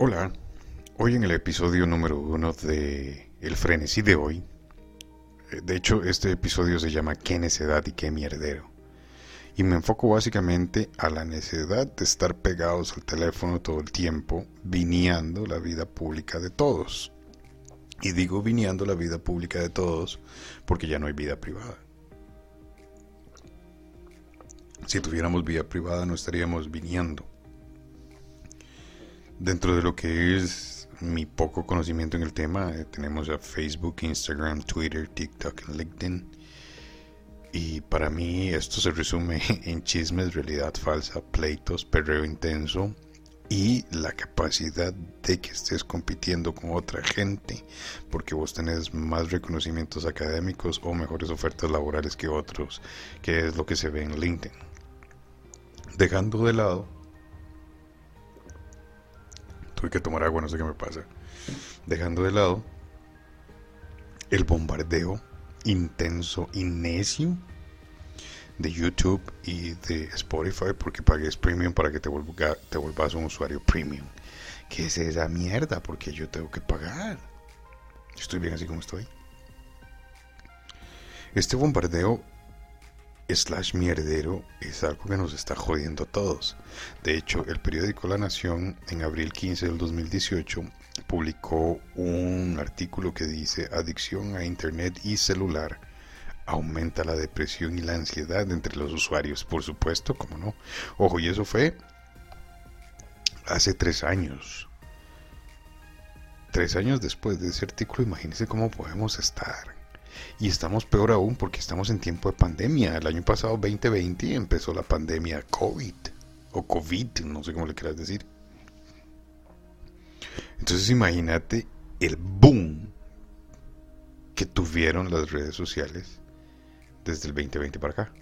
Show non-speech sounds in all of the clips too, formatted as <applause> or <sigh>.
Hola, hoy en el episodio número uno de El frenesí de hoy, eh, de hecho este episodio se llama ¿Qué necedad y qué mierdero? Y me enfoco básicamente a la necesidad de estar pegados al teléfono todo el tiempo, viniendo la vida pública de todos. Y digo viniendo la vida pública de todos porque ya no hay vida privada. Si tuviéramos vida privada no estaríamos viniendo Dentro de lo que es mi poco conocimiento en el tema, eh, tenemos a Facebook, Instagram, Twitter, TikTok, LinkedIn. Y para mí esto se resume <laughs> en chismes, realidad falsa, pleitos, perreo intenso y la capacidad de que estés compitiendo con otra gente porque vos tenés más reconocimientos académicos o mejores ofertas laborales que otros, que es lo que se ve en LinkedIn. Dejando de lado tuve que tomar agua, no sé qué me pasa. Dejando de lado el bombardeo intenso y de YouTube y de Spotify porque pagues premium para que te, te vuelvas un usuario premium. ¿Qué es esa mierda? Porque yo tengo que pagar. Estoy bien así como estoy. Este bombardeo slash mierdero es algo que nos está jodiendo a todos. De hecho, el periódico La Nación en abril 15 del 2018 publicó un artículo que dice adicción a Internet y celular aumenta la depresión y la ansiedad entre los usuarios. Por supuesto, como no. Ojo, y eso fue hace tres años. Tres años después de ese artículo, imagínense cómo podemos estar. Y estamos peor aún porque estamos en tiempo de pandemia. El año pasado, 2020, empezó la pandemia COVID. O COVID, no sé cómo le quieras decir. Entonces imagínate el boom que tuvieron las redes sociales desde el 2020 para acá.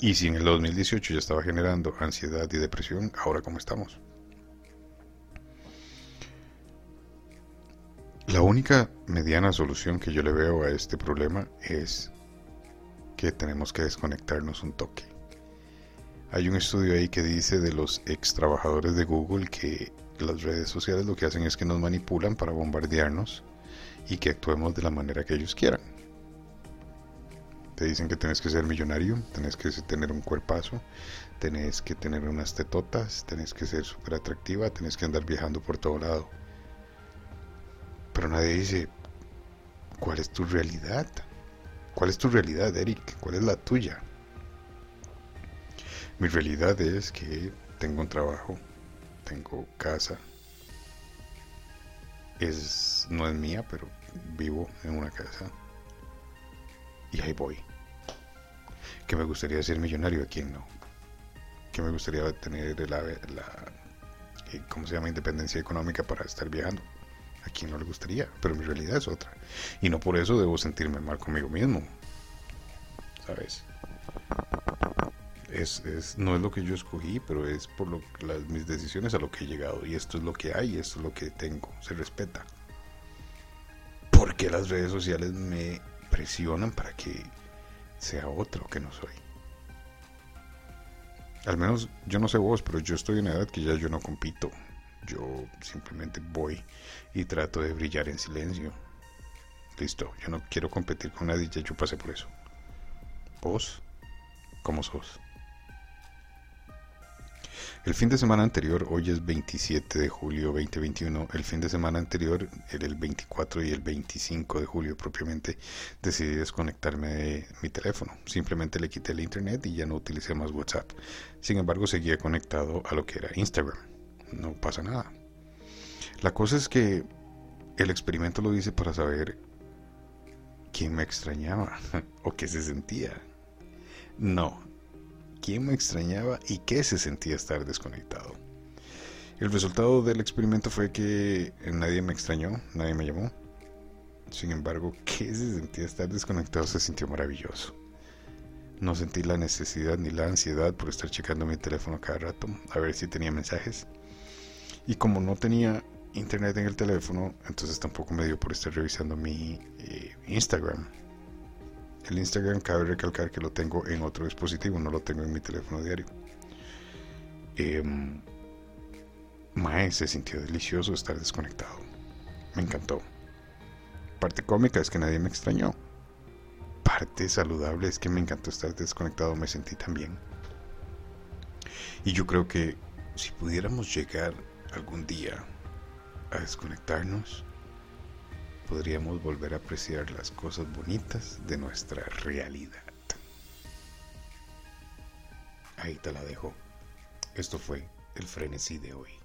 Y si en el 2018 ya estaba generando ansiedad y depresión, ahora cómo estamos. La única mediana solución que yo le veo a este problema es que tenemos que desconectarnos un toque. Hay un estudio ahí que dice de los ex trabajadores de Google que las redes sociales lo que hacen es que nos manipulan para bombardearnos y que actuemos de la manera que ellos quieran. Te dicen que tenés que ser millonario, tenés que tener un cuerpazo, tenés que tener unas tetotas, tenés que ser súper atractiva, tenés que andar viajando por todo lado pero nadie dice, ¿cuál es tu realidad? ¿Cuál es tu realidad, Eric? ¿Cuál es la tuya? Mi realidad es que tengo un trabajo, tengo casa. Es, no es mía, pero vivo en una casa. Y ahí voy. Que me gustaría ser millonario, ¿a quién no? Que me gustaría tener la, la eh, ¿cómo se llama? Independencia económica para estar viajando a quien no le gustaría, pero mi realidad es otra. Y no por eso debo sentirme mal conmigo mismo. ¿Sabes? Es, es, no es lo que yo escogí, pero es por lo, las, mis decisiones a lo que he llegado. Y esto es lo que hay, esto es lo que tengo. Se respeta. Porque las redes sociales me presionan para que sea otro que no soy. Al menos yo no sé vos, pero yo estoy en una edad que ya yo no compito. Yo simplemente voy y trato de brillar en silencio. Listo, yo no quiero competir con nadie, ya yo pasé por eso. ¿Vos? ¿Cómo sos? El fin de semana anterior, hoy es 27 de julio 2021, el fin de semana anterior, el 24 y el 25 de julio propiamente, decidí desconectarme de mi teléfono. Simplemente le quité el internet y ya no utilicé más WhatsApp. Sin embargo, seguía conectado a lo que era Instagram no pasa nada. La cosa es que el experimento lo dice para saber quién me extrañaba <laughs> o qué se sentía. No, quién me extrañaba y qué se sentía estar desconectado. El resultado del experimento fue que nadie me extrañó, nadie me llamó. Sin embargo, qué se sentía estar desconectado se sintió maravilloso. No sentí la necesidad ni la ansiedad por estar checando mi teléfono cada rato a ver si tenía mensajes. Y como no tenía internet en el teléfono, entonces tampoco me dio por estar revisando mi eh, Instagram. El Instagram cabe recalcar que lo tengo en otro dispositivo, no lo tengo en mi teléfono diario. Em, Mae, se sintió delicioso estar desconectado. Me encantó. Parte cómica es que nadie me extrañó. Parte saludable es que me encantó estar desconectado, me sentí tan bien. Y yo creo que si pudiéramos llegar algún día a desconectarnos, podríamos volver a apreciar las cosas bonitas de nuestra realidad. Ahí te la dejo. Esto fue el frenesí de hoy.